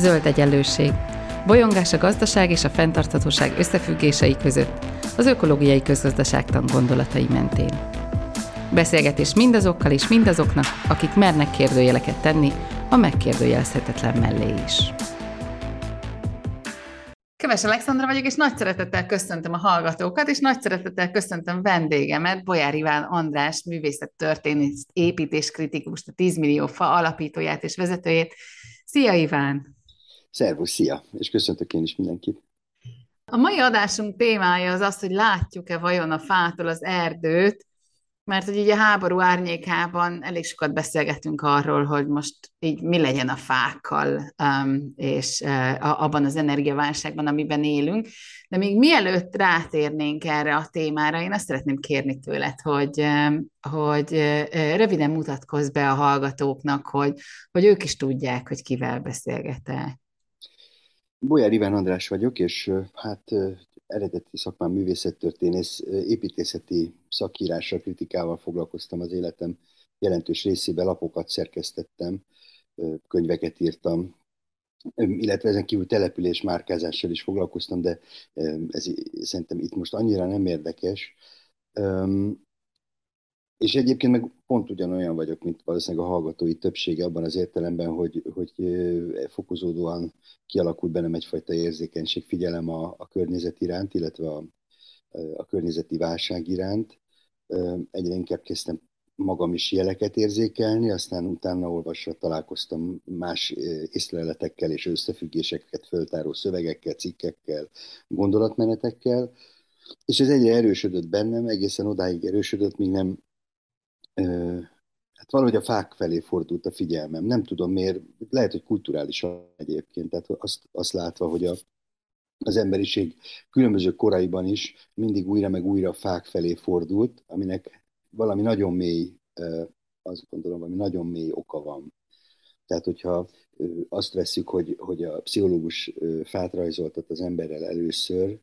Zöld egyenlőség. Bolyongás a gazdaság és a fenntarthatóság összefüggései között, az ökológiai közgazdaságtan gondolatai mentén. Beszélgetés mindazokkal és mindazoknak, akik mernek kérdőjeleket tenni, a megkérdőjelezhetetlen mellé is. Keves Alexandra vagyok, és nagy szeretettel köszöntöm a hallgatókat, és nagy szeretettel köszöntöm vendégemet, Bolyár Iván András, művészettörténész, építéskritikus, a 10 millió fa alapítóját és vezetőjét. Szia Iván! Szervusz, szia! És köszöntök én is mindenkit. A mai adásunk témája az az, hogy látjuk-e vajon a fától az erdőt, mert hogy így a háború árnyékában elég sokat beszélgetünk arról, hogy most így mi legyen a fákkal, um, és uh, abban az energiaválságban, amiben élünk. De még mielőtt rátérnénk erre a témára, én azt szeretném kérni tőled, hogy, um, hogy uh, röviden mutatkozz be a hallgatóknak, hogy, hogy ők is tudják, hogy kivel beszélgetek. Bolyár Iván András vagyok, és hát eredeti szakmám művészettörténész, építészeti szakírással, kritikával foglalkoztam az életem jelentős részében, lapokat szerkesztettem, könyveket írtam, illetve ezen kívül település márkázással is foglalkoztam, de ez szerintem itt most annyira nem érdekes. És egyébként meg pont ugyanolyan vagyok, mint valószínűleg a hallgatói többsége abban az értelemben, hogy, hogy fokozódóan kialakult bennem egyfajta érzékenység, figyelem a, a környezet iránt, illetve a, a környezeti válság iránt. Egyre inkább kezdtem magam is jeleket érzékelni, aztán utána olvasva találkoztam más észleletekkel és összefüggéseket föltáró szövegekkel, cikkekkel, gondolatmenetekkel, és ez egyre erősödött bennem, egészen odáig erősödött, míg nem hát valahogy a fák felé fordult a figyelmem. Nem tudom miért, lehet, hogy kulturális egyébként, tehát azt, azt látva, hogy a, az emberiség különböző koraiban is mindig újra meg újra fák felé fordult, aminek valami nagyon mély, azt gondolom, valami nagyon mély oka van. Tehát, hogyha azt veszük, hogy, hogy a pszichológus fát rajzoltat az emberrel először,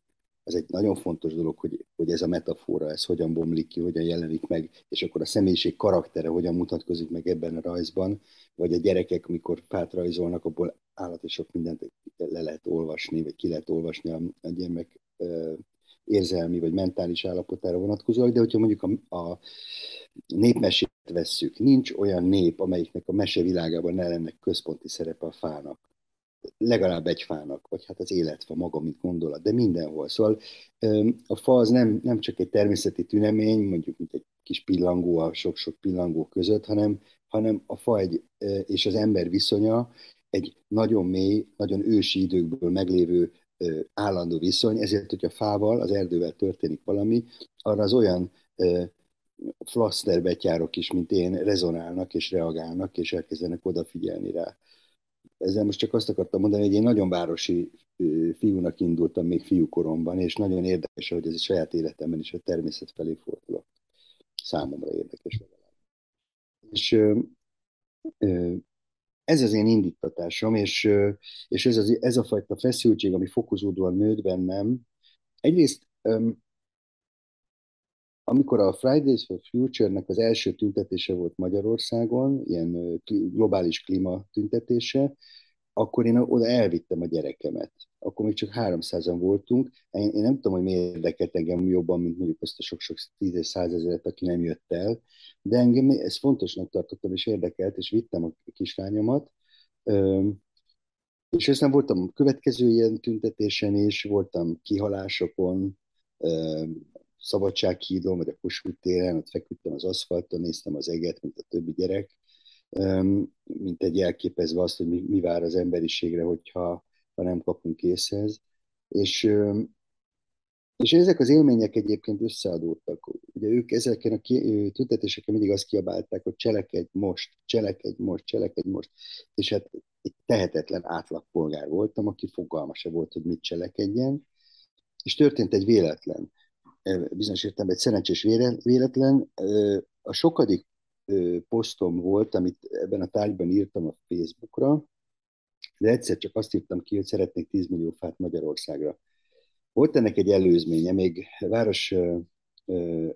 az egy nagyon fontos dolog, hogy, hogy ez a metafora, ez hogyan bomlik ki, hogyan jelenik meg, és akkor a személyiség karaktere hogyan mutatkozik meg ebben a rajzban, vagy a gyerekek, mikor fát rajzolnak, abból állat és sok mindent le lehet olvasni, vagy ki lehet olvasni a, a gyermek érzelmi vagy mentális állapotára vonatkozóak, de hogyha mondjuk a, a népmesét vesszük, nincs olyan nép, amelyiknek a mesevilágában ne lenne központi szerepe a fának legalább egy fának, vagy hát az életfa maga, mint gondolat, de mindenhol. Szóval a fa az nem, nem csak egy természeti tünemény, mondjuk mint egy kis pillangó a sok-sok pillangó között, hanem, hanem a fa egy, és az ember viszonya egy nagyon mély, nagyon ősi időkből meglévő állandó viszony, ezért, hogy a fával, az erdővel történik valami, arra az olyan flaszterbetyárok is, mint én, rezonálnak és reagálnak, és elkezdenek odafigyelni rá ezzel most csak azt akartam mondani, hogy én nagyon városi fiúnak indultam még fiúkoromban, és nagyon érdekes, hogy ez a saját életemben is a természet felé fordulok. Számomra érdekes legalább. És ez az én indítatásom, és, és ez, az, ez a fajta feszültség, ami fokozódóan nőtt bennem, egyrészt amikor a Fridays for Future-nek az első tüntetése volt Magyarországon, ilyen globális klíma tüntetése, akkor én oda elvittem a gyerekemet. Akkor még csak 300-an voltunk. Én, én nem tudom, hogy miért érdekelt engem jobban, mint mondjuk azt a sok-sok tízes, százezeret, aki nem jött el, de engem ez fontosnak tartottam, és érdekelt, és vittem a kislányomat. És aztán voltam a következő ilyen tüntetésen is, voltam kihalásokon, Szabadsághídon, vagy a Kossuth téren, ott feküdtem az aszfalton, néztem az eget, mint a többi gyerek, mint egy elképezve azt, hogy mi, mi vár az emberiségre, hogyha ha nem kapunk észhez. És, és ezek az élmények egyébként összeadódtak. Ugye ők ezeken a tüntetéseken mindig azt kiabálták, hogy cselekedj most, cselekedj most, cselekedj most. És hát egy tehetetlen átlagpolgár voltam, aki fogalma se volt, hogy mit cselekedjen. És történt egy véletlen bizonyos értelemben egy szerencsés véletlen. A sokadik posztom volt, amit ebben a tárgyban írtam a Facebookra, de egyszer csak azt írtam ki, hogy szeretnék 10 millió fát Magyarországra. Volt ennek egy előzménye, még város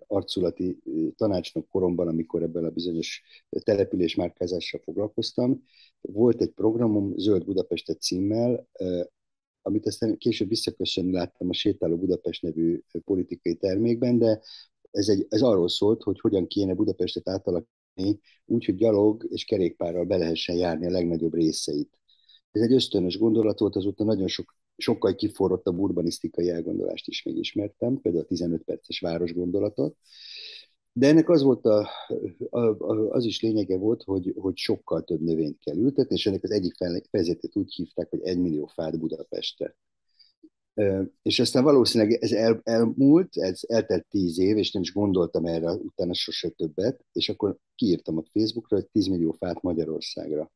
arculati tanácsnok koromban, amikor ebben a bizonyos település márkázással foglalkoztam, volt egy programom Zöld Budapestet címmel, amit aztán később visszaköszönni láttam a Sétáló Budapest nevű politikai termékben, de ez, egy, ez arról szólt, hogy hogyan kéne Budapestet átalakítani úgy, hogy gyalog és kerékpárral be lehessen járni a legnagyobb részeit. Ez egy ösztönös gondolat volt, azóta nagyon sok, sokkal kiforrottabb urbanisztikai elgondolást is megismertem, például a 15 perces város gondolatot, de ennek az volt a, az is lényege volt, hogy, hogy sokkal több növényt kell ültetni, és ennek az egyik fejezetét úgy hívták, hogy egy millió fát Budapestre. És aztán valószínűleg ez el, elmúlt, ez eltelt tíz év, és nem is gondoltam erre utána sose többet, és akkor kiírtam a Facebookra, hogy 10 millió fát Magyarországra.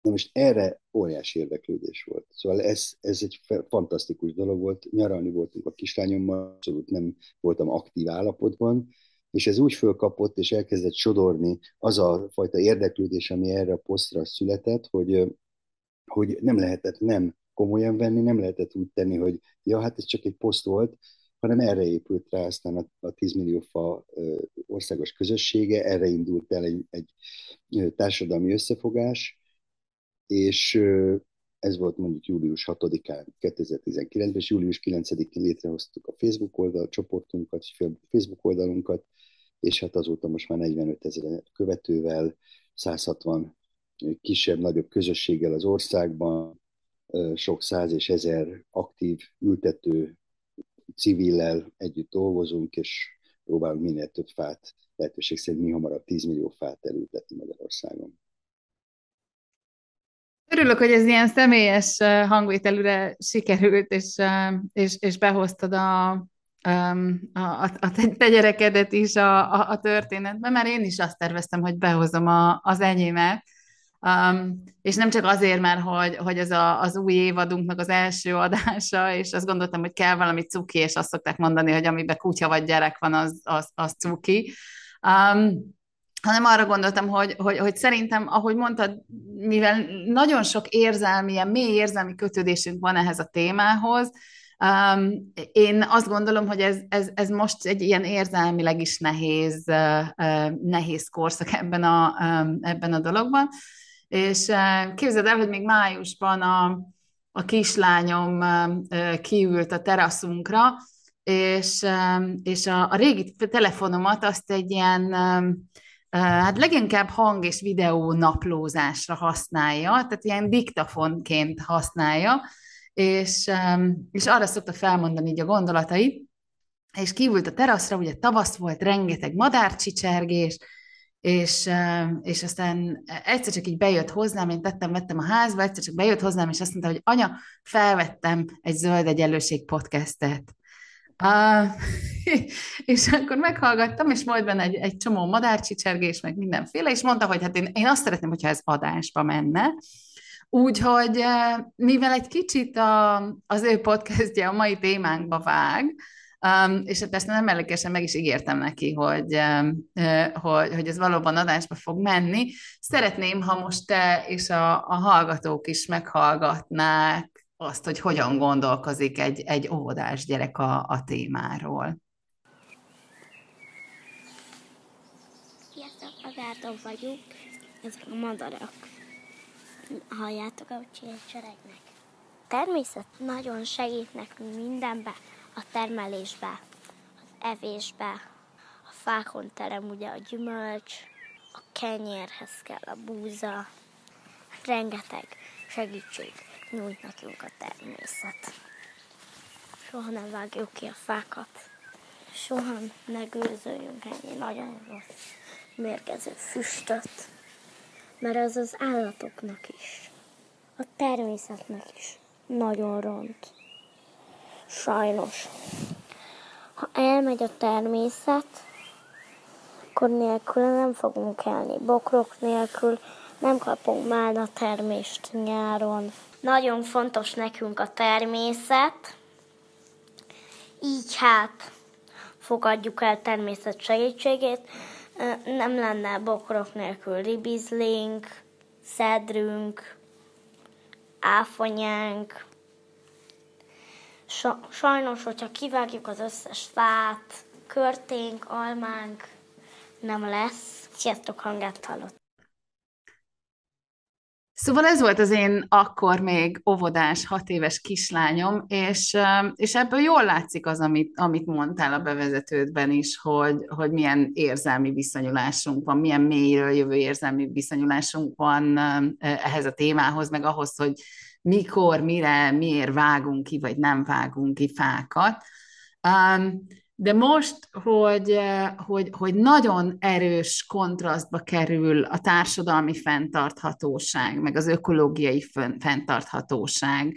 Na most erre óriási érdeklődés volt. Szóval ez, ez egy fantasztikus dolog volt. Nyaralni voltunk a kislányommal, abszolút nem voltam aktív állapotban, és ez úgy fölkapott, és elkezdett sodorni az a fajta érdeklődés, ami erre a posztra született, hogy, hogy nem lehetett nem komolyan venni, nem lehetett úgy tenni, hogy ja, hát ez csak egy poszt volt, hanem erre épült rá aztán a, a 10 millió fa országos közössége, erre indult el egy, egy társadalmi összefogás, és ez volt mondjuk július 6-án 2019-ben, és július 9-én létrehoztuk a Facebook oldal, csoportunkat, Facebook oldalunkat, és hát azóta most már 45 ezer követővel, 160 kisebb-nagyobb közösséggel az országban, sok száz és ezer aktív ültető civillel együtt dolgozunk, és próbálunk minél több fát, lehetőség szerint mi hamarabb 10 millió fát elültetni Magyarországon. Örülök, hogy ez ilyen személyes hangvételűre sikerült, és, és, és behoztad a, a, a te gyerekedet is a, a, a történetbe, mert én is azt terveztem, hogy behozom a, az enyémet, Um, és nem csak azért, mert hogy, hogy ez a, az új évadunknak az első adása, és azt gondoltam, hogy kell valami cuki, és azt szokták mondani, hogy amiben kutya vagy gyerek van, az, az, az cuki. Um, hanem arra gondoltam, hogy, hogy, hogy szerintem, ahogy mondtad, mivel nagyon sok érzelmi, ilyen mély érzelmi kötődésünk van ehhez a témához, Um, én azt gondolom, hogy ez, ez, ez most egy ilyen érzelmileg is nehéz, uh, uh, nehéz korszak ebben a, um, ebben a dologban. És uh, képzeld el, hogy még májusban a, a kislányom uh, kiült a teraszunkra, és, uh, és a, a régi telefonomat azt egy ilyen um, hát leginkább hang és videó naplózásra használja, tehát ilyen diktafonként használja, és, és arra szokta felmondani így a gondolatait, és kívült a teraszra, ugye tavasz volt, rengeteg madárcsicsergés, és, és aztán egyszer csak így bejött hozzám, én tettem, vettem a házba, egyszer csak bejött hozzám, és azt mondta, hogy anya, felvettem egy zöld egyenlőség podcastet. Uh, és akkor meghallgattam, és majd benne egy, egy csomó madárcsicsergés, meg mindenféle, és mondta, hogy hát én, én azt szeretném, hogyha ez adásba menne. Úgyhogy mivel egy kicsit a, az ő podcastja a mai témánkba vág, Um, és hát persze nem mellékesen meg is ígértem neki, hogy, uh, hogy, hogy ez valóban adásba fog menni. Szeretném, ha most te és a, a hallgatók is meghallgatnák azt, hogy hogyan gondolkozik egy, egy óvodás gyerek a, a témáról. Sziasztok, Agárton vagyunk, ezek a madarak. Halljátok, ahogy cseregnek. Természet nagyon segít nekünk mindenbe, a termelésbe, az evésbe, a fákon terem ugye a gyümölcs, a kenyérhez kell a búza, rengeteg segítség nyújt nekünk a természet. Soha nem vágjuk ki a fákat. Soha ne gőzöljünk ennyi nagyon rossz, mérgező füstöt. Mert az az állatoknak is, a természetnek is nagyon ront. Sajnos. Ha elmegy a természet, akkor nélkül nem fogunk elni. Bokrok nélkül nem kapunk már termést nyáron. Nagyon fontos nekünk a természet, így hát fogadjuk el természet segítségét. Nem lenne bokrok nélkül ribizlink, szedrünk, áfonyánk. Sajnos, hogyha kivágjuk az összes fát, körténk, almánk nem lesz. Sziasztok, hangát hallott. Szóval ez volt az én akkor még óvodás, hat éves kislányom, és, és ebből jól látszik az, amit, amit mondtál a bevezetődben is, hogy, hogy milyen érzelmi viszonyulásunk van, milyen mélyről jövő érzelmi viszonyulásunk van ehhez a témához, meg ahhoz, hogy mikor, mire, miért vágunk ki, vagy nem vágunk ki fákat. De most, hogy, eh, hogy, hogy nagyon erős kontrasztba kerül a társadalmi fenntarthatóság, meg az ökológiai fenntarthatóság,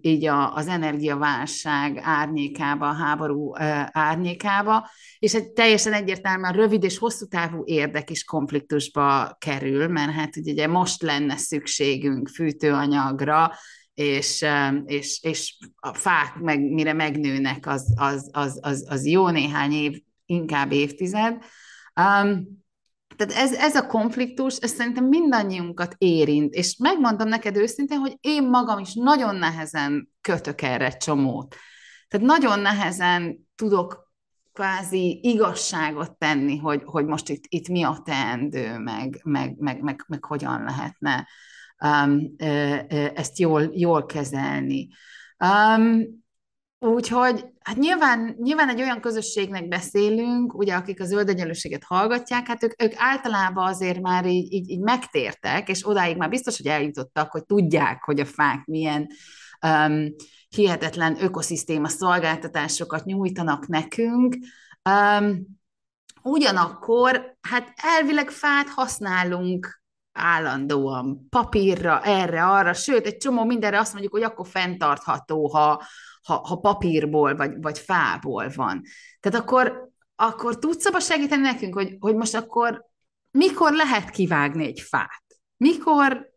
így a, az energiaválság árnyékába, a háború eh, árnyékába, és egy teljesen egyértelműen rövid és hosszú távú érdek is konfliktusba kerül, mert hát ugye most lenne szükségünk fűtőanyagra, és, és, és a fák, meg, mire megnőnek, az, az, az, az, az jó néhány év, inkább évtized. Um, tehát ez, ez a konfliktus, ez szerintem mindannyiunkat érint, és megmondom neked őszintén, hogy én magam is nagyon nehezen kötök erre csomót. Tehát nagyon nehezen tudok kvázi igazságot tenni, hogy, hogy most itt, itt mi a teendő, meg, meg, meg, meg, meg hogyan lehetne um, ezt jól, jól kezelni. Um, Úgyhogy hát nyilván, nyilván egy olyan közösségnek beszélünk, ugye akik a zöld egyenlőséget hallgatják, hát ők, ők általában azért már így, így, így megtértek, és odáig már biztos, hogy eljutottak, hogy tudják, hogy a fák milyen um, hihetetlen ökoszisztéma szolgáltatásokat nyújtanak nekünk. Um, ugyanakkor hát elvileg fát használunk állandóan papírra, erre, arra, sőt, egy csomó mindenre azt mondjuk, hogy akkor fenntartható, ha, ha, ha papírból vagy, vagy fából van. Tehát akkor, akkor tudsz abba segíteni nekünk, hogy, hogy most akkor mikor lehet kivágni egy fát? Mikor,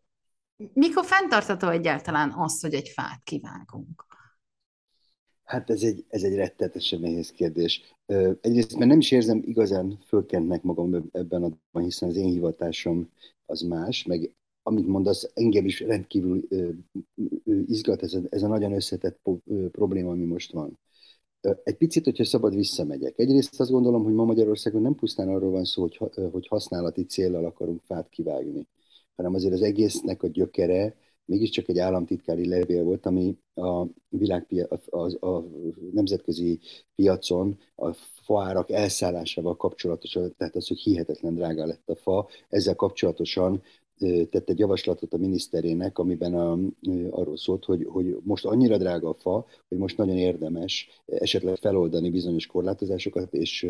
mikor fenntartható egyáltalán az, hogy egy fát kivágunk? Hát ez egy, ez egy rettetesen nehéz kérdés. Egyrészt, mert nem is érzem igazán fölkentnek magam ebben a hiszen az én hivatásom az más, meg amit mondasz, engem is rendkívül izgat ez a, ez a nagyon összetett probléma, ami most van. Egy picit, hogyha szabad, visszamegyek. Egyrészt azt gondolom, hogy ma Magyarországon nem pusztán arról van szó, hogy, hogy használati céllal akarunk fát kivágni, hanem azért az egésznek a gyökere mégiscsak egy államtitkári levél volt, ami a, világpia, a, a, nemzetközi piacon a faárak elszállásával kapcsolatosan, tehát az, hogy hihetetlen drága lett a fa, ezzel kapcsolatosan tett egy javaslatot a miniszterének, amiben a, arról szólt, hogy, hogy most annyira drága a fa, hogy most nagyon érdemes esetleg feloldani bizonyos korlátozásokat és,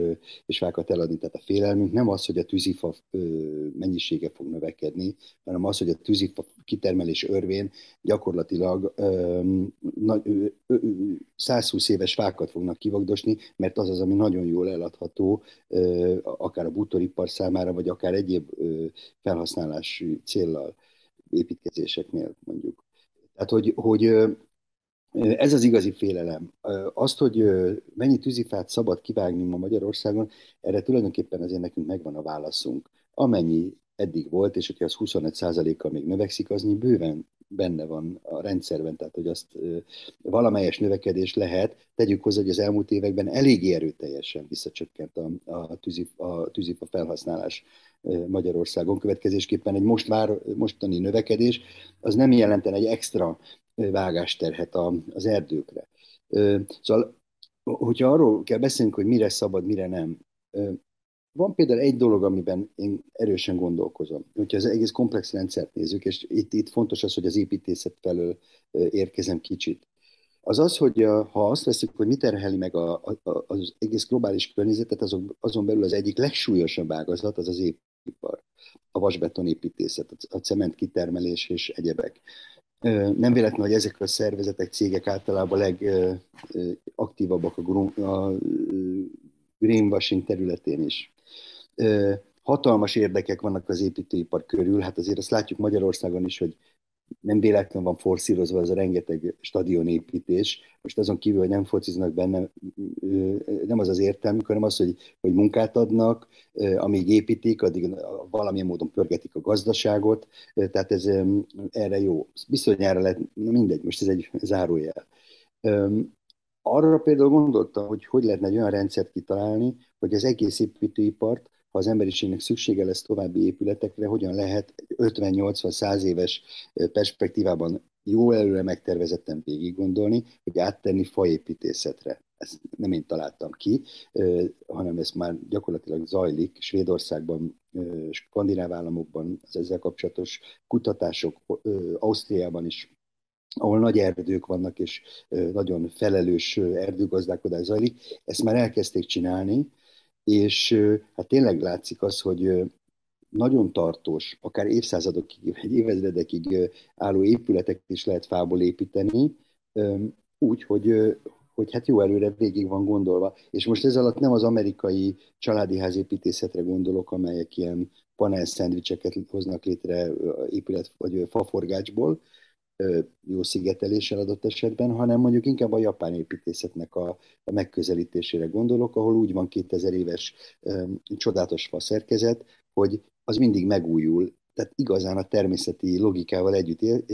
és fákat eladni. Tehát a félelmünk nem az, hogy a tűzifa mennyisége fog növekedni, hanem az, hogy a tűzifa kitermelés örvén gyakorlatilag 120 éves fákat fognak kivagdosni, mert az az, ami nagyon jól eladható, akár a bútoripar számára, vagy akár egyéb felhasználási céllal építkezéseknél mondjuk. Tehát, hogy, hogy ez az igazi félelem. Azt, hogy mennyi tűzifát szabad kivágni ma Magyarországon, erre tulajdonképpen azért nekünk megvan a válaszunk. Amennyi eddig volt, és hogyha az 25%-kal még növekszik, az bőven benne van a rendszerben, tehát hogy azt valamelyes növekedés lehet. Tegyük hozzá, hogy az elmúlt években elég erőteljesen visszacsökkent a, a, tűzif, a tűzifa felhasználás Magyarországon. Következésképpen egy most vár, mostani növekedés az nem jelenten egy extra vágásterhet az erdőkre. Szóval, hogyha arról kell beszélnünk, hogy mire szabad, mire nem, van például egy dolog, amiben én erősen gondolkozom, hogyha az egész komplex rendszert nézzük, és itt, itt fontos az, hogy az építészet felől érkezem kicsit. Az az, hogy ha azt veszük, hogy mi terheli meg a, a, az egész globális környezetet, azon, azon belül az egyik legsúlyosabb ágazat az az épipar, a vasbetonépítészet, a cement kitermelés és egyebek. Nem véletlen, hogy ezek a szervezetek, cégek általában legaktívabbak a, a greenwashing területén is hatalmas érdekek vannak az építőipar körül, hát azért azt látjuk Magyarországon is, hogy nem véletlen van forszírozva az a rengeteg stadionépítés. Most azon kívül, hogy nem fociznak benne, nem az az értelmük, hanem az, hogy, hogy munkát adnak, amíg építik, addig valamilyen módon pörgetik a gazdaságot, tehát ez erre jó. Bizonyára lehet, na mindegy, most ez egy zárójel. arra például gondoltam, hogy hogy lehetne egy olyan rendszert kitalálni, hogy az egész építőipart, ha az emberiségnek szüksége lesz további épületekre, hogyan lehet 50-80-100 éves perspektívában jó előre megtervezetten végig gondolni, hogy áttenni faépítészetre. Ezt nem én találtam ki, hanem ez már gyakorlatilag zajlik Svédországban, skandináv államokban, az ezzel kapcsolatos kutatások, Ausztriában is ahol nagy erdők vannak, és nagyon felelős erdőgazdálkodás zajlik. Ezt már elkezdték csinálni, és hát tényleg látszik az, hogy nagyon tartós, akár évszázadokig, vagy évezredekig álló épületeket is lehet fából építeni, úgy, hogy, hogy hát jó előre végig van gondolva. És most ez alatt nem az amerikai családi házépítészetre gondolok, amelyek ilyen panel szendvicseket hoznak létre épület vagy faforgácsból, jó szigeteléssel adott esetben, hanem mondjuk inkább a japán építészetnek a, a megközelítésére gondolok, ahol úgy van 2000 éves csodálatos fa szerkezet, hogy az mindig megújul, tehát igazán a természeti logikával együtt él,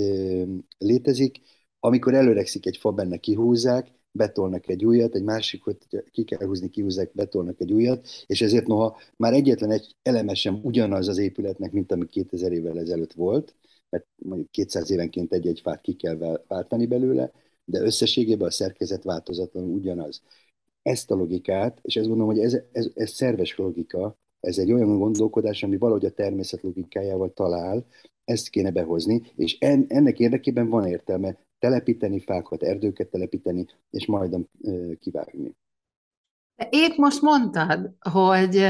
létezik. Amikor előrekszik egy fa, benne kihúzzák, betolnak egy újat, egy másikot ki kell húzni, kihúzzák, betolnak egy újat, és ezért noha már egyetlen egy eleme sem ugyanaz az épületnek, mint ami 2000 évvel ezelőtt volt, mert mondjuk 200 évenként egy-egy fát ki kell váltani belőle, de összességében a szerkezet változatlanul ugyanaz. Ezt a logikát, és ezt gondolom, hogy ez, ez, ez szerves logika, ez egy olyan gondolkodás, ami valahogy a természet logikájával talál, ezt kéne behozni, és en, ennek érdekében van értelme telepíteni fákat, erdőket telepíteni, és majd kivágni. Épp most mondtad, hogy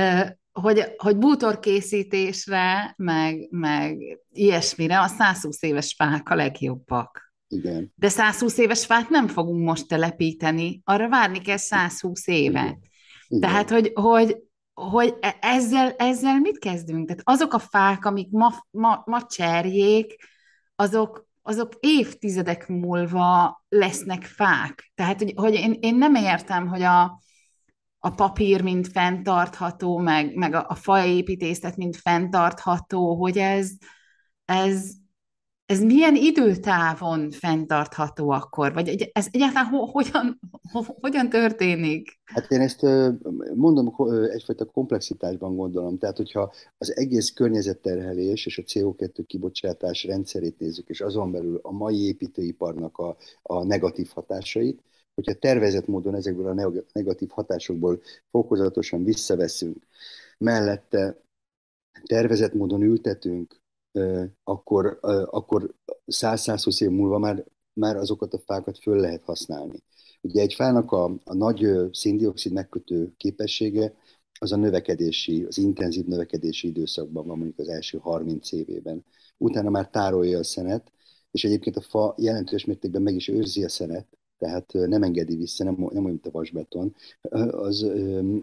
hogy, hogy bútorkészítésre, meg, meg ilyesmire a 120 éves fák a legjobbak. Igen. De 120 éves fát nem fogunk most telepíteni, arra várni kell 120 éve. Igen. Igen. Tehát, hogy, hogy, hogy e, ezzel, ezzel mit kezdünk? Tehát azok a fák, amik ma, ma, ma cserjék, azok, azok évtizedek múlva lesznek fák. Tehát, hogy, hogy én, én nem értem, hogy a, a papír, mint fenntartható, meg, meg a, a faépítészet, mint fenntartható, hogy ez, ez, ez milyen időtávon fenntartható akkor? Vagy ez egyáltalán ho, hogyan, ho, hogyan történik? Hát én ezt mondom, egyfajta komplexitásban gondolom. Tehát, hogyha az egész környezetterhelés és a CO2 kibocsátás rendszerét nézzük, és azon belül a mai építőiparnak a, a negatív hatásait, hogyha tervezett módon ezekből a negatív hatásokból fokozatosan visszaveszünk, mellette tervezett módon ültetünk, akkor, akkor 100-120 év múlva már, már azokat a fákat föl lehet használni. Ugye egy fának a, a nagy széndiokszid megkötő képessége az a növekedési, az intenzív növekedési időszakban van, mondjuk az első 30 évében. Utána már tárolja a szenet, és egyébként a fa jelentős mértékben meg is őrzi a szenet, tehát nem engedi vissza, nem, nem olyan, mint a vasbeton. Az,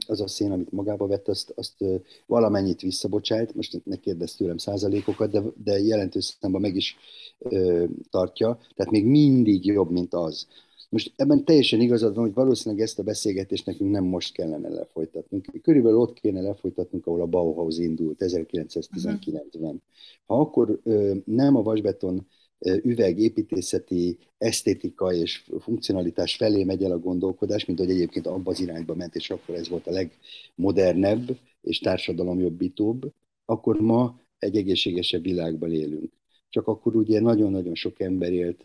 az a szén, amit magába vett, azt, azt valamennyit visszabocsájt, most ne kérdez tőlem százalékokat, de, de jelentős számban meg is ö, tartja, tehát még mindig jobb, mint az. Most ebben teljesen igazad van, hogy valószínűleg ezt a beszélgetést nekünk nem most kellene lefolytatnunk. Körülbelül ott kéne lefolytatnunk, ahol a Bauhaus indult 1919-ben. Uh-huh. Ha akkor ö, nem a vasbeton üvegépítészeti esztétika és funkcionalitás felé megy el a gondolkodás, mint hogy egyébként abba az irányba ment, és akkor ez volt a legmodernebb és társadalomjobbítóbb, akkor ma egy egészségesebb világban élünk. Csak akkor ugye nagyon-nagyon sok ember élt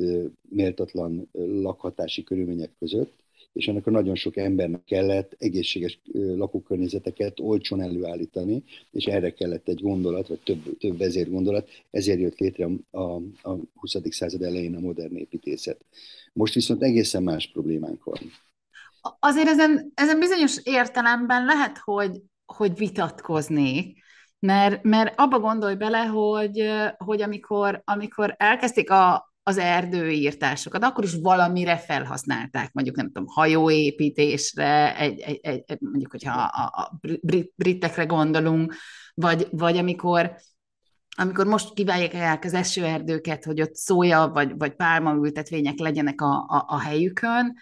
méltatlan lakhatási körülmények között, és ennek a nagyon sok embernek kellett egészséges lakókörnyezeteket olcsón előállítani, és erre kellett egy gondolat, vagy több, több vezérgondolat, ezért jött létre a, a, a 20. század elején a modern építészet. Most viszont egészen más problémánk van. Azért ezen, ezen bizonyos értelemben lehet, hogy, hogy vitatkoznék, mert, mert abba gondolj bele, hogy, hogy amikor, amikor elkezdték a, az erdőírtásokat, akkor is valamire felhasználták, mondjuk nem tudom, hajóépítésre, egy, egy, egy, mondjuk, hogyha a, a brit, britekre gondolunk, vagy, vagy amikor amikor most kiválják az esőerdőket, hogy ott szója vagy, vagy pálmaültetvények legyenek a, a, a helyükön,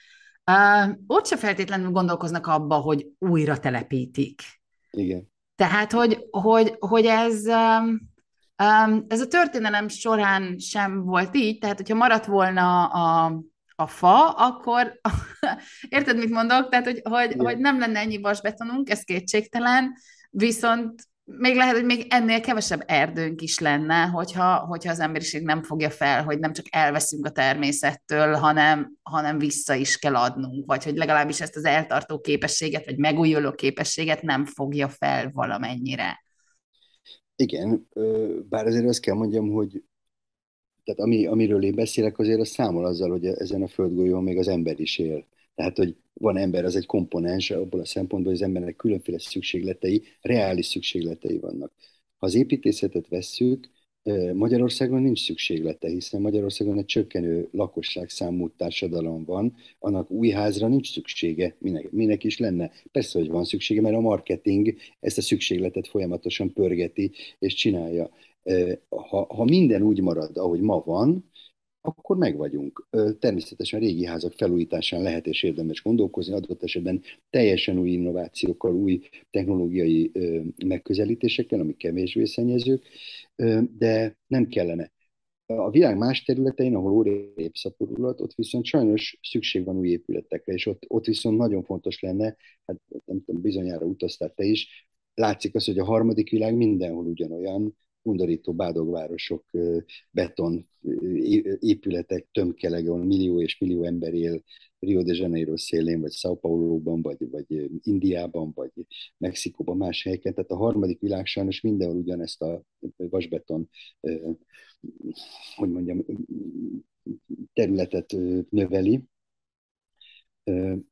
uh, ott se feltétlenül gondolkoznak abba, hogy újra telepítik. Igen. Tehát, hogy, hogy, hogy ez, um, ez a történelem során sem volt így, tehát hogyha maradt volna a, a fa, akkor érted, mit mondok? Tehát, hogy, hogy, hogy nem lenne ennyi vasbetonunk, ez kétségtelen, viszont még lehet, hogy még ennél kevesebb erdőnk is lenne, hogyha, hogyha az emberiség nem fogja fel, hogy nem csak elveszünk a természettől, hanem, hanem vissza is kell adnunk, vagy hogy legalábbis ezt az eltartó képességet, vagy megújuló képességet nem fogja fel valamennyire. Igen, bár azért azt kell mondjam, hogy tehát ami, amiről én beszélek, azért az számol azzal, hogy ezen a földgolyón még az ember is él. Tehát, hogy van ember, az egy komponens abból a szempontból, hogy az embernek különféle szükségletei, reális szükségletei vannak. Ha az építészetet vesszük, Magyarországon nincs szükséglete, hiszen Magyarországon egy csökkenő lakosságszámú társadalom van, annak új házra nincs szüksége, minek, minek is lenne. Persze, hogy van szüksége, mert a marketing ezt a szükségletet folyamatosan pörgeti és csinálja. Ha, ha minden úgy marad, ahogy ma van, akkor meg vagyunk. Természetesen régi házak felújításán lehet és érdemes gondolkozni, adott esetben teljesen új innovációkkal, új technológiai megközelítésekkel, amik kevésbé szennyezők, de nem kellene. A világ más területein, ahol óriási szaporulat, ott viszont sajnos szükség van új épületekre, és ott, ott viszont nagyon fontos lenne, hát nem tudom, bizonyára utaztál te is, látszik az, hogy a harmadik világ mindenhol ugyanolyan, undorító bádogvárosok, beton épületek tömkelege, ahol millió és millió ember él Rio de Janeiro szélén, vagy São Paulo-ban, vagy, vagy Indiában, vagy Mexikóban, más helyeken. Tehát a harmadik világ sajnos mindenhol ugyanezt a vasbeton, hogy mondjam, területet növeli.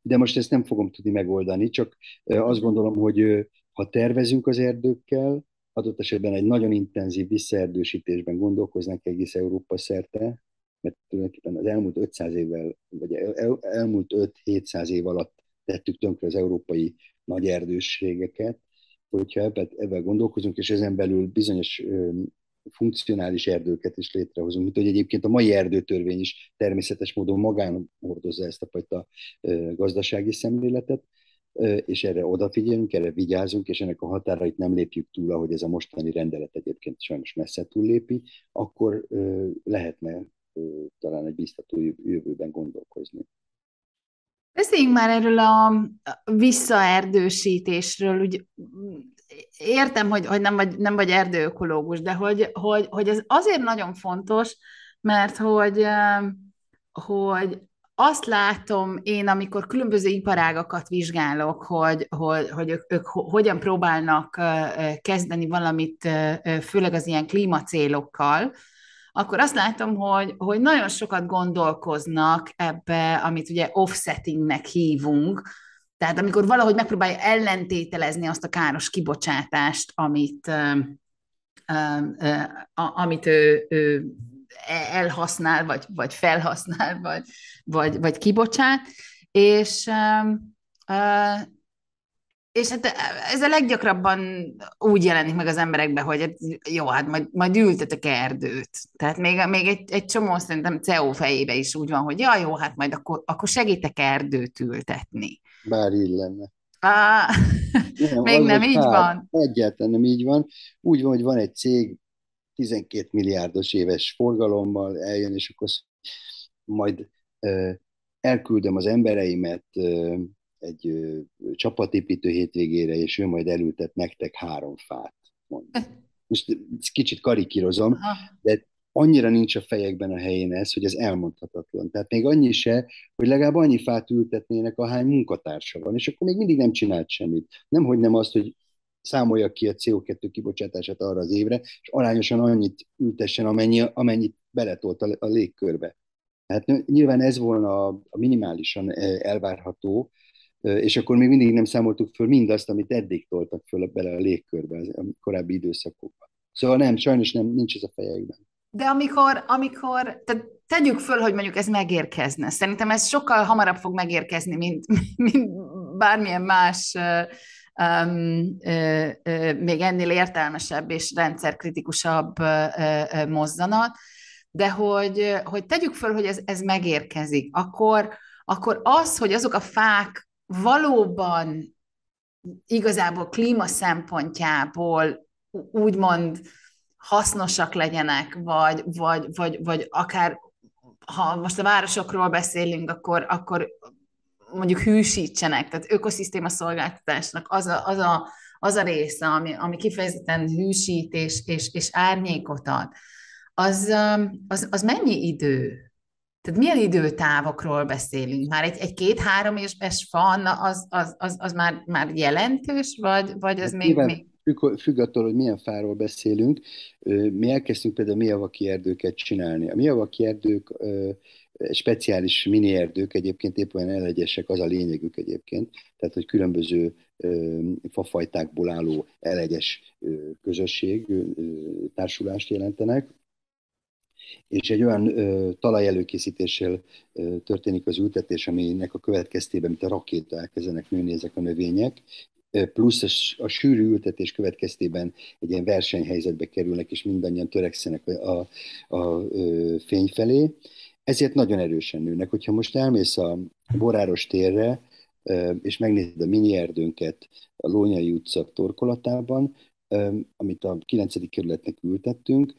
De most ezt nem fogom tudni megoldani, csak azt gondolom, hogy ha tervezünk az erdőkkel, adott esetben egy nagyon intenzív visszaerdősítésben gondolkoznak egész Európa szerte, mert tulajdonképpen az elmúlt 500 évvel, vagy el, elmúlt 5-700 év alatt tettük tönkre az európai nagy erdőségeket, hogyha ebben, ebben gondolkozunk, és ezen belül bizonyos ö, funkcionális erdőket is létrehozunk, mint hogy egyébként a mai erdőtörvény is természetes módon magán hordozza ezt a fajta ö, gazdasági szemléletet, és erre odafigyelünk, erre vigyázunk, és ennek a határait nem lépjük túl, ahogy ez a mostani rendelet egyébként sajnos messze túllépi, akkor lehetne talán egy biztató jövőben gondolkozni. Beszéljünk már erről a visszaerdősítésről. Úgy, értem, hogy, hogy nem, vagy, nem vagy erdőökológus, de hogy, hogy, hogy ez azért nagyon fontos, mert hogy, hogy azt látom én, amikor különböző iparágakat vizsgálok, hogy, hogy, hogy ők, ők hogyan próbálnak kezdeni valamit, főleg az ilyen klímacélokkal, akkor azt látom, hogy, hogy nagyon sokat gondolkoznak ebbe, amit ugye offsettingnek hívunk, tehát amikor valahogy megpróbálja ellentételezni azt a káros kibocsátást, amit, amit ő, ő elhasznál, vagy, vagy felhasznál, vagy, vagy, vagy kibocsát, és uh, és hát ez a leggyakrabban úgy jelenik meg az emberekben, hogy hát jó, hát majd, majd ültetek erdőt. Tehát még, még egy, egy csomó szerintem CEO fejébe is úgy van, hogy ja, jó, hát majd akkor, akkor segítek erdőt ültetni. Bár így lenne. Ah, nem, még nem így hát, van. Egyáltalán nem így van. Úgy van, hogy van egy cég, 12 milliárdos éves forgalommal eljön, és akkor majd elküldöm az embereimet egy csapatépítő hétvégére, és ő majd elültet nektek három fát. Most kicsit karikírozom, de annyira nincs a fejekben a helyén ez, hogy ez elmondhatatlan. Tehát még annyi se, hogy legalább annyi fát ültetnének, ahány munkatársa van, és akkor még mindig nem csinált semmit. Nemhogy nem azt, hogy számolja ki a CO2 kibocsátását arra az évre, és arányosan annyit ültessen, amennyi, amennyit beletolt a, a légkörbe. Hát nyilván ez volna a minimálisan e, elvárható, és akkor még mindig nem számoltuk föl mindazt, amit eddig toltak föl bele a légkörbe a korábbi időszakokban. Szóval nem, sajnos nem, nincs ez a fejekben. De amikor, amikor tehát tegyük föl, hogy mondjuk ez megérkezne. Szerintem ez sokkal hamarabb fog megérkezni, mint, mint bármilyen más um, ö, ö, még ennél értelmesebb és rendszerkritikusabb ö, ö, mozzanat, de hogy, hogy tegyük föl, hogy ez, ez megérkezik, akkor, akkor az, hogy azok a fák valóban igazából klíma szempontjából úgymond hasznosak legyenek, vagy, vagy, vagy, vagy akár ha most a városokról beszélünk, akkor, akkor mondjuk hűsítsenek, tehát ökoszisztéma szolgáltatásnak az a, az a, az a része, ami, ami kifejezetten hűsít és, és, és árnyékot ad, az, az, az mennyi idő? Tehát milyen időtávokról beszélünk? Már egy, egy két-három éves fan, az, az, az, az már, már jelentős, vagy, vagy az hát még, még... Függ, függ attól, hogy milyen fáról beszélünk. Mi elkezdtünk például miavaki erdőket csinálni. A miavaki erdők speciális mini erdők egyébként épp olyan elegyesek, az a lényegük egyébként, tehát hogy különböző fafajtákból álló elegyes közösség, társulást jelentenek, és egy olyan ö, talajelőkészítéssel ö, történik az ültetés, aminek a következtében, mint a rakéta elkezdenek nőni ezek a növények, plusz a, a sűrű ültetés következtében egy ilyen versenyhelyzetbe kerülnek, és mindannyian törekszenek a, a, a, a fény felé, ezért nagyon erősen nőnek. Hogyha most elmész a Boráros térre, és megnézed a mini erdőnket a Lónyai utca torkolatában, amit a 9. kerületnek ültettünk,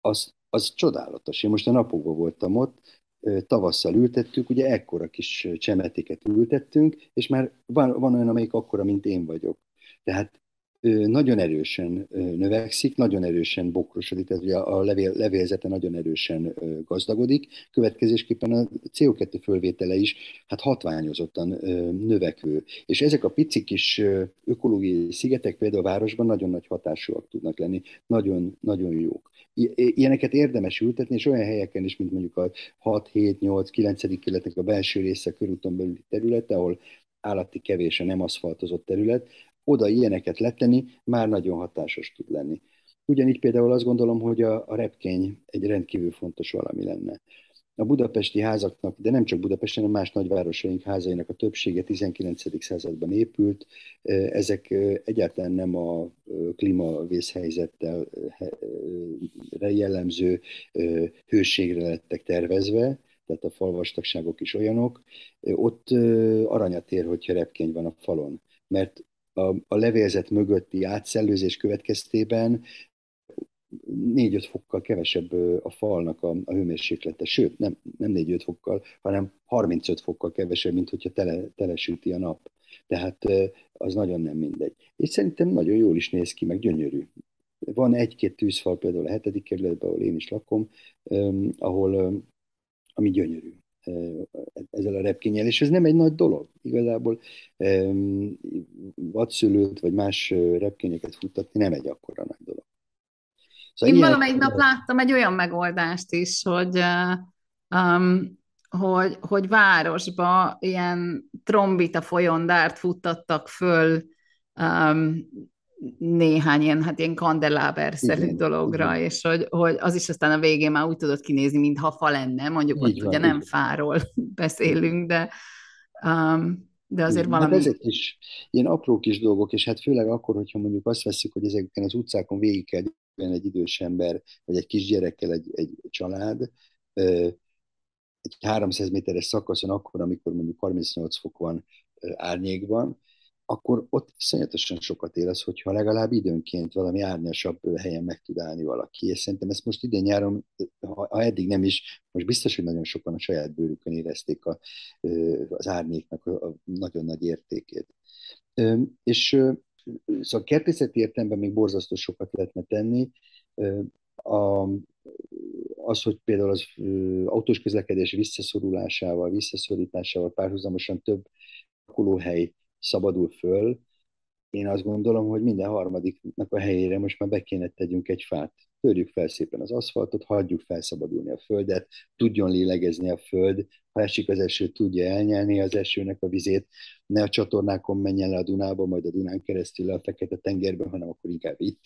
az az csodálatos. Én most a napokban voltam ott, tavasszal ültettük, ugye ekkora kis csemetéket ültettünk, és már van, van olyan, amelyik akkora, mint én vagyok. Tehát nagyon erősen növekszik, nagyon erősen bokrosodik, tehát ugye a levél, levélzete nagyon erősen gazdagodik, következésképpen a CO2 fölvétele is hát hatványozottan növekvő. És ezek a pici kis ökológiai szigetek például a városban nagyon nagy hatásúak tudnak lenni, nagyon, nagyon jók ilyeneket érdemes ültetni, és olyan helyeken is, mint mondjuk a 6, 7, 8, 9. kerületnek a belső része körúton belüli területe, ahol állati kevés a nem aszfaltozott terület, oda ilyeneket letenni már nagyon hatásos tud lenni. Ugyanígy például azt gondolom, hogy a, a repkény egy rendkívül fontos valami lenne a budapesti házaknak, de nem csak Budapesten, hanem más nagyvárosaink házainak a többsége 19. században épült. Ezek egyáltalán nem a klímavészhelyzettel jellemző hőségre lettek tervezve, tehát a falvastagságok is olyanok. Ott aranyat ér, hogyha repkény van a falon, mert a, a levélzet mögötti átszellőzés következtében 4-5 fokkal kevesebb a falnak a, a hőmérséklete, sőt, nem, nem 4-5 fokkal, hanem 35 fokkal kevesebb, mint hogyha tele, telesüti a nap. Tehát az nagyon nem mindegy. És szerintem nagyon jól is néz ki, meg gyönyörű. Van egy-két tűzfal például a hetedik kerületben, ahol én is lakom, ahol, ami gyönyörű ezzel a repkényel, és ez nem egy nagy dolog. Igazából vadszülőt vagy más repkényeket futtatni nem egy akkora nagy dolog. Szóval Én ilyen... valamelyik nap láttam egy olyan megoldást is, hogy, um, hogy, hogy városba ilyen trombita folyondárt futtattak föl um, néhány ilyen, hát ilyen kandeláberszerű igen, dologra, igen. és hogy, hogy az is aztán a végén már úgy tudott kinézni, mintha fa lenne, mondjuk így ott van, ugye nem fáról beszélünk, de um, de azért hát valami... Hát ezek is ilyen apró kis dolgok, és hát főleg akkor, hogyha mondjuk azt veszük, hogy ezeken az utcákon végig kell egy idős ember, vagy egy kisgyerekkel egy, egy család, egy 300 méteres szakaszon, akkor, amikor mondjuk 38 fok van árnyékban, akkor ott iszonyatosan sokat érez, hogyha legalább időnként valami árnyasabb helyen meg tud állni valaki. És szerintem ezt most idén nyáron, ha, eddig nem is, most biztos, hogy nagyon sokan a saját bőrükön érezték a, az árnyéknak a, a nagyon nagy értékét. És Szóval kertészeti értelemben még borzasztó sokat lehetne tenni. A, az, hogy például az autós közlekedés visszaszorulásával, visszaszorításával párhuzamosan több lakolóhely szabadul föl, én azt gondolom, hogy minden harmadiknak a helyére most már be kéne tegyünk egy fát törjük fel szépen az aszfaltot, hagyjuk felszabadulni a földet, tudjon lélegezni a föld, ha esik az eső, tudja elnyelni az esőnek a vizét, ne a csatornákon menjen le a Dunába, majd a Dunán keresztül le a Fekete-tengerbe, hanem akkor inkább itt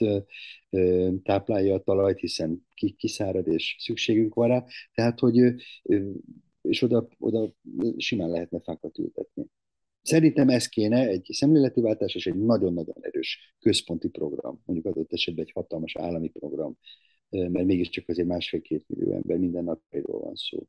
táplálja a talajt, hiszen ki, kiszárad és szükségünk van rá. Tehát, hogy és oda, oda simán lehetne fákat ültetni. Szerintem ez kéne egy szemléleti váltás és egy nagyon-nagyon erős központi program, mondjuk adott esetben egy hatalmas állami program, mert mégiscsak azért másfél-két millió ember minden napjairól van szó.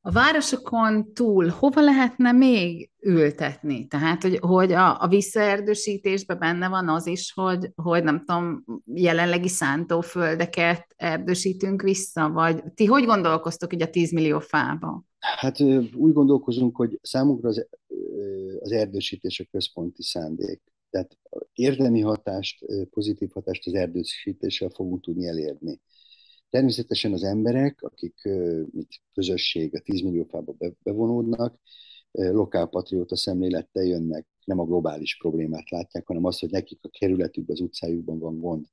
A városokon túl hova lehetne még ültetni? Tehát, hogy, hogy a, a visszaerdősítésben benne van az is, hogy, hogy nem tudom, jelenlegi szántóföldeket erdősítünk vissza, vagy ti hogy gondolkoztok így a 10 millió fába? Hát úgy gondolkozunk, hogy számunkra az, az erdősítés a központi szándék. Tehát érdemi hatást, pozitív hatást az erdősítéssel fogunk tudni elérni. Természetesen az emberek, akik mint közösség a 10 millió fába bevonódnak, lokálpatrióta szemlélettel jönnek, nem a globális problémát látják, hanem azt, hogy nekik a kerületükben, az utcájukban van gond.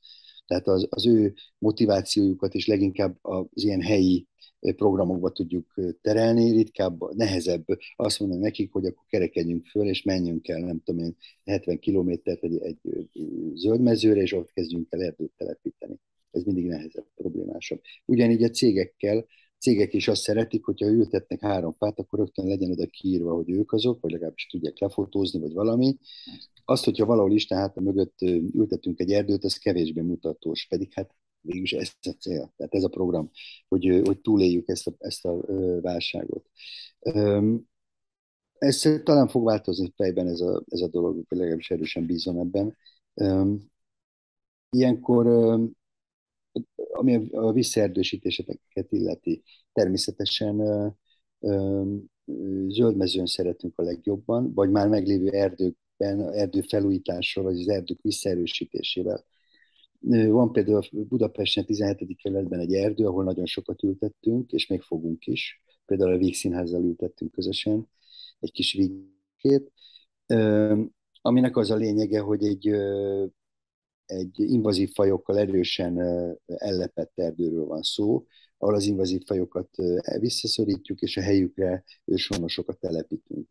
Tehát az, az ő motivációjukat is leginkább az ilyen helyi programokba tudjuk terelni, ritkább, nehezebb azt mondani nekik, hogy akkor kerekedjünk föl, és menjünk el, nem tudom én, 70 kilométert egy, egy zöld mezőre, és ott kezdjünk el erdőt telepíteni. Ez mindig nehezebb, problémásabb. Ugyanígy a cégekkel, cégek is azt szeretik, hogyha ültetnek három fát, akkor rögtön legyen oda kiírva, hogy ők azok, vagy legalábbis tudják lefotózni, vagy valami. Azt, hogyha valahol is, tehát a mögött ültetünk egy erdőt, az kevésbé mutatós, pedig hát végülis ez a cél, tehát ez a program, hogy, hogy túléljük ezt a, ezt a válságot. Ez talán fog változni fejben ez a, ez a dolog, legalábbis erősen bízom ebben. Ilyenkor, ami a visszaerdősítéseket illeti, természetesen zöldmezőn szeretünk a legjobban, vagy már meglévő erdőkben, erdő felújítással, vagy az erdők visszaerősítésével van például Budapesten 17. kerületben egy erdő, ahol nagyon sokat ültettünk, és még fogunk is. Például a Vígszínházzal ültettünk közösen egy kis vígkét, aminek az a lényege, hogy egy, egy invazív fajokkal erősen ellepett erdőről van szó, ahol az invazív fajokat visszaszorítjuk, és a helyükre őshonosokat telepítünk.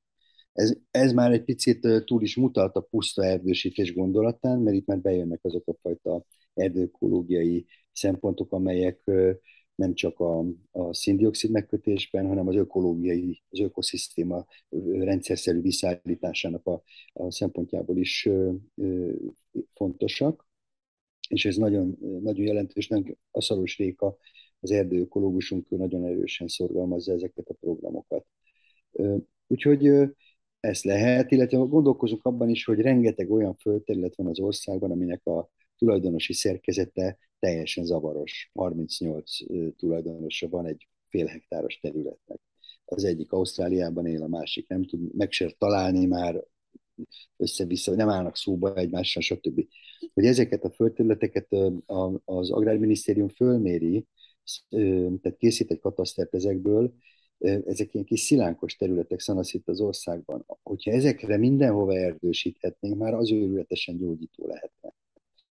Ez, ez már egy picit túl is mutat a puszta erdősítés gondolatán, mert itt már bejönnek azok a fajta erdőkológiai szempontok, amelyek nem csak a, a szindioxid megkötésben, hanem az ökológiai, az ökoszisztéma rendszerszerű visszaállításának a, a szempontjából is ö, ö, fontosak. És ez nagyon, nagyon jelentős, a Szaros Réka, az erdőökológusunk nagyon erősen szorgalmazza ezeket a programokat. Úgyhogy ezt lehet, illetve gondolkozunk abban is, hogy rengeteg olyan földterület van az országban, aminek a tulajdonosi szerkezete teljesen zavaros. 38 tulajdonosa van egy fél hektáros területnek. Az egyik Ausztráliában él, a másik nem tud meg se találni már össze-vissza, nem állnak szóba egymással, stb. Hogy ezeket a földterületeket az Agrárminisztérium fölméri, tehát készít egy katasztert ezekből, ezek ilyen kis szilánkos területek szanaszít az országban. Hogyha ezekre mindenhova erdősíthetnénk, már az őrületesen gyógyító lehetne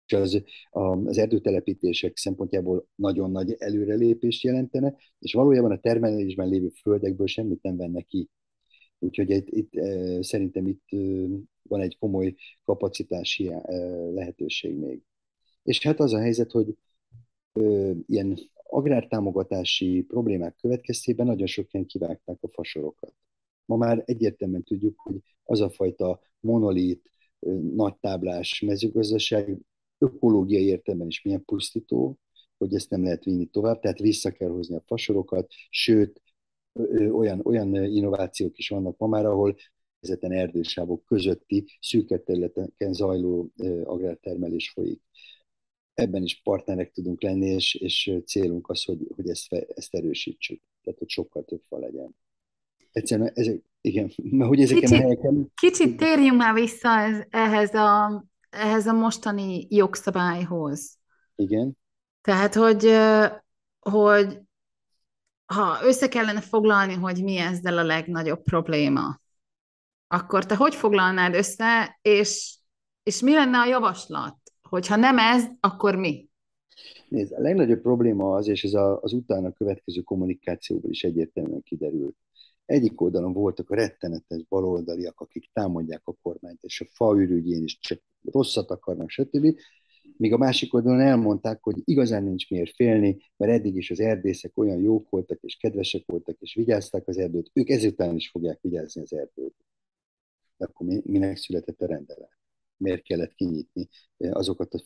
és az, az erdőtelepítések szempontjából nagyon nagy előrelépést jelentene, és valójában a termelésben lévő földekből semmit nem venne ki. Úgyhogy itt, itt szerintem itt van egy komoly kapacitási lehetőség még. És hát az a helyzet, hogy ilyen agrártámogatási problémák következtében nagyon sokan kivágták a fasorokat. Ma már egyértelműen tudjuk, hogy az a fajta monolit, nagy táblás mezőgazdaság ökológiai értelemben is milyen pusztító, hogy ezt nem lehet vinni tovább, tehát vissza kell hozni a fasorokat, sőt, olyan, olyan innovációk is vannak ma már, ahol ezeten erdősávok közötti szűkebb területeken zajló agrártermelés folyik. Ebben is partnerek tudunk lenni, és, és célunk az, hogy, hogy ezt, ezt erősítsük, tehát hogy sokkal több fa legyen. Egyszerűen ezek, igen, mert hogy ezeken kicsit, a helyeken... Kicsit térjünk már vissza ehhez a ehhez a mostani jogszabályhoz. Igen. Tehát, hogy, hogy ha össze kellene foglalni, hogy mi ezzel a legnagyobb probléma, akkor te hogy foglalnád össze, és, és mi lenne a javaslat? Hogyha nem ez, akkor mi? Nézd, a legnagyobb probléma az, és ez a, az utána következő kommunikációból is egyértelműen kiderült, egyik oldalon voltak a rettenetes baloldaliak, akik támadják a kormányt, és a faürügyén is csak rosszat akarnak, stb. Míg a másik oldalon elmondták, hogy igazán nincs miért félni, mert eddig is az erdészek olyan jók voltak, és kedvesek voltak, és vigyázták az erdőt, ők ezután is fogják vigyázni az erdőt. De akkor minek született a rendelet? Miért kellett kinyitni azokat a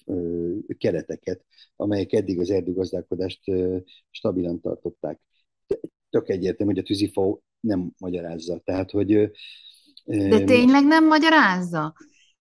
kereteket, amelyek eddig az erdőgazdálkodást stabilan tartották? Tök egyértelmű, hogy a tűzifa nem magyarázza. Tehát, hogy... De tényleg nem magyarázza?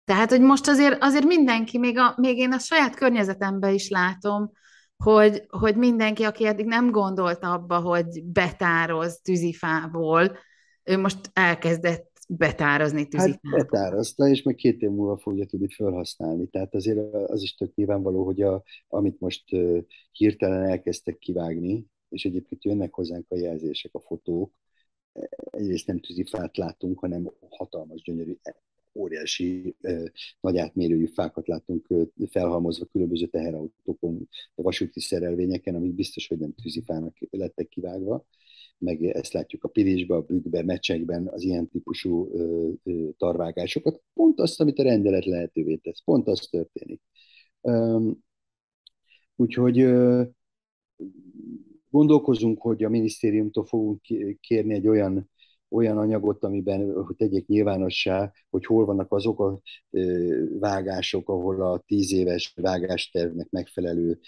Tehát, hogy most azért, azért mindenki, még, a, még én a saját környezetemben is látom, hogy, hogy mindenki, aki eddig nem gondolt abba, hogy betároz tűzifából, ő most elkezdett betárazni hát tűzifából. Hát betározta, és meg két év múlva fogja tudni felhasználni. Tehát azért az is tök nyilvánvaló, hogy a, amit most uh, hirtelen elkezdtek kivágni, és egyébként jönnek hozzánk a jelzések, a fotók, egyrészt nem tűzifát látunk, hanem hatalmas, gyönyörű óriási, nagy átmérőjű fákat láttunk felhalmozva különböző teherautókon, vasúti szerelvényeken, amik biztos, hogy nem tűzifának lettek kivágva meg ezt látjuk a pirisbe, a bükkbe, mecsekben, az ilyen típusú ö, tarvágásokat. Pont azt, amit a rendelet lehetővé tesz, pont az történik. Úgyhogy gondolkozunk, hogy a minisztériumtól fogunk kérni egy olyan olyan anyagot, amiben hogy tegyék nyilvánossá, hogy hol vannak azok a vágások, ahol a tíz éves vágástervnek megfelelő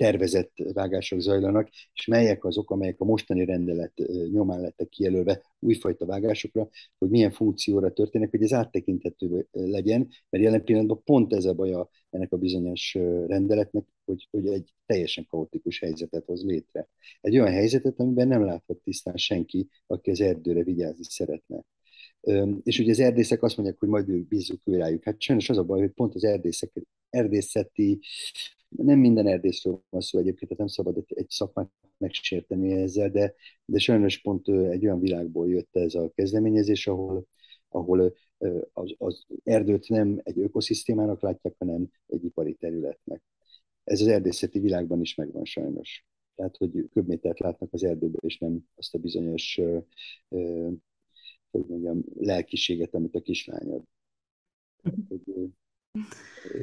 tervezett vágások zajlanak, és melyek azok, amelyek a mostani rendelet nyomán lettek kijelölve újfajta vágásokra, hogy milyen funkcióra történnek, hogy ez áttekinthető legyen, mert jelen pillanatban pont ez a baja ennek a bizonyos rendeletnek, hogy, hogy egy teljesen kaotikus helyzetet hoz létre. Egy olyan helyzetet, amiben nem láthat tisztán senki, aki az erdőre vigyázni szeretne. És ugye az erdészek azt mondják, hogy majd ők bízzuk ő rájuk. Hát sajnos az a baj, hogy pont az erdészek, erdészeti, nem minden erdészről van szó egyébként, tehát nem szabad egy, egy szakmát megsérteni ezzel, de, de sajnos pont egy olyan világból jött ez a kezdeményezés, ahol, ahol az, az erdőt nem egy ökoszisztémának látják, hanem egy ipari területnek. Ez az erdészeti világban is megvan sajnos. Tehát, hogy köbmétert látnak az erdőben, és nem azt a bizonyos hogy mondjam, lelkiséget, amit a kislány ad.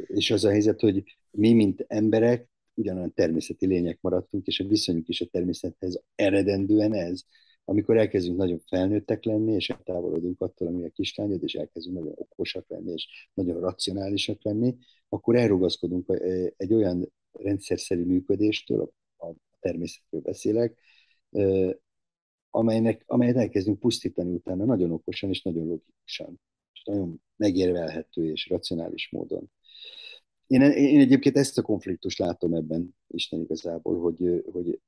És az a helyzet, hogy mi, mint emberek, ugyanolyan természeti lények maradtunk, és a viszonyunk is a természethez eredendően ez, amikor elkezdünk nagyon felnőttek lenni, és eltávolodunk attól, ami a kislányod, és elkezdünk nagyon okosak lenni, és nagyon racionálisak lenni, akkor elrugaszkodunk egy olyan rendszerszerű működéstől, a természetről beszélek, amelynek, amelyet elkezdünk pusztítani utána nagyon okosan és nagyon logikusan, nagyon megérvelhető és racionális módon. Én, én egyébként ezt a konfliktust látom ebben Isten igazából, hogy, hogy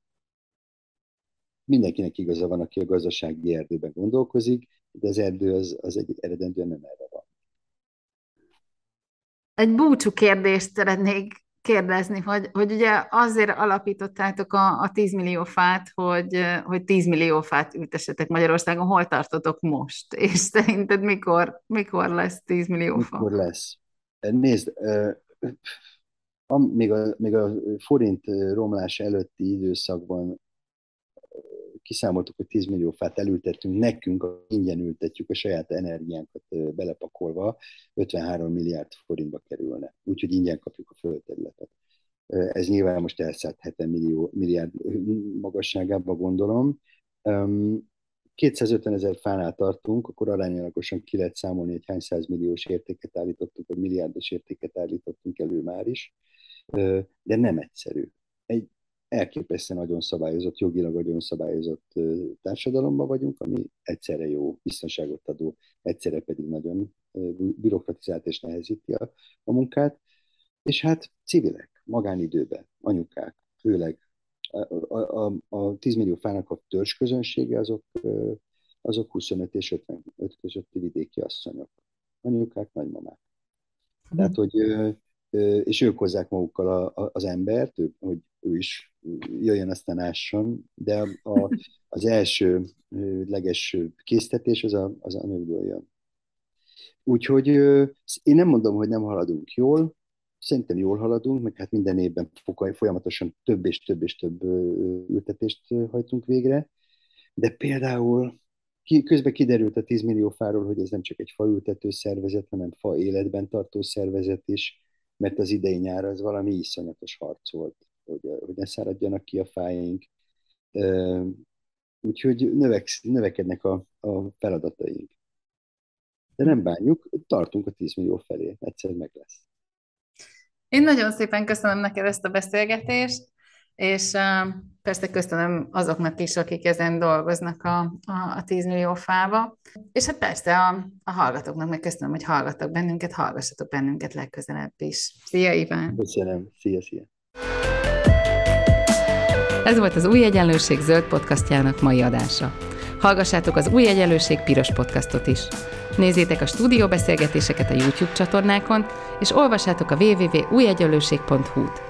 mindenkinek igaza van, aki a gazdasági erdőben gondolkozik, de az erdő az, az egy eredendően nem erre van. Egy búcsú kérdést szeretnék kérdezni, hogy, hogy ugye azért alapítottátok a, a 10 millió fát, hogy, hogy 10 millió fát ültessetek Magyarországon. Hol tartotok most? És szerinted mikor, mikor lesz 10 millió fa? Mikor lesz? Nézd, még a, még a forint romlás előtti időszakban kiszámoltuk, hogy 10 millió fát elültettünk, nekünk ingyen ültetjük a saját energiánkat belepakolva, 53 milliárd forintba kerülne. Úgyhogy ingyen kapjuk a földterületet. Ez nyilván most elszállt 70 millió, milliárd magasságába gondolom. 250 ezer fánál tartunk, akkor arányalagosan ki lehet számolni, hogy hány milliós értéket állítottunk, vagy milliárdos értéket állítottunk elő már is, de nem egyszerű. Elképesztően nagyon szabályozott, jogilag nagyon szabályozott társadalomban vagyunk, ami egyszerre jó biztonságot adó, egyszerre pedig nagyon bürokratizált és nehezíti a, a munkát. És hát civilek, magánidőben, anyukák, főleg a, a, a 10 millió fának a törzs közönsége azok, azok 25 és 55 közötti vidéki asszonyok. Anyukák, nagymamák. Tehát, hogy és ők hozzák magukkal a, a, az embert, ő, hogy ő is jöjjön, aztán ásson, de a, az első leges késztetés az a, az a nőkből jön. Úgyhogy én nem mondom, hogy nem haladunk jól, szerintem jól haladunk, meg hát minden évben folyamatosan több és több és több ültetést hajtunk végre, de például közben kiderült a 10 millió fáról, hogy ez nem csak egy faültető szervezet, hanem fa életben tartó szervezet is, mert az idei nyár az valami iszonyatos harc volt, hogy, hogy ne száradjanak ki a fájaink. Úgyhogy növeksz, növekednek a, a feladataink. De nem bánjuk, tartunk a 10 millió felé, egyszer meg lesz. Én nagyon szépen köszönöm neked ezt a beszélgetést. És persze köszönöm azoknak is, akik ezen dolgoznak a, a, a 10 millió fába. És hát persze a, a hallgatóknak meg köszönöm, hogy hallgattak bennünket, hallgassatok bennünket legközelebb is. Szia, Iván! Köszönöm, szia, szia! Ez volt az Új Egyenlőség zöld podcastjának mai adása. Hallgassátok az Új Egyenlőség piros podcastot is. Nézzétek a stúdióbeszélgetéseket a YouTube csatornákon, és olvassátok a www.újegyenlőség.hu-t.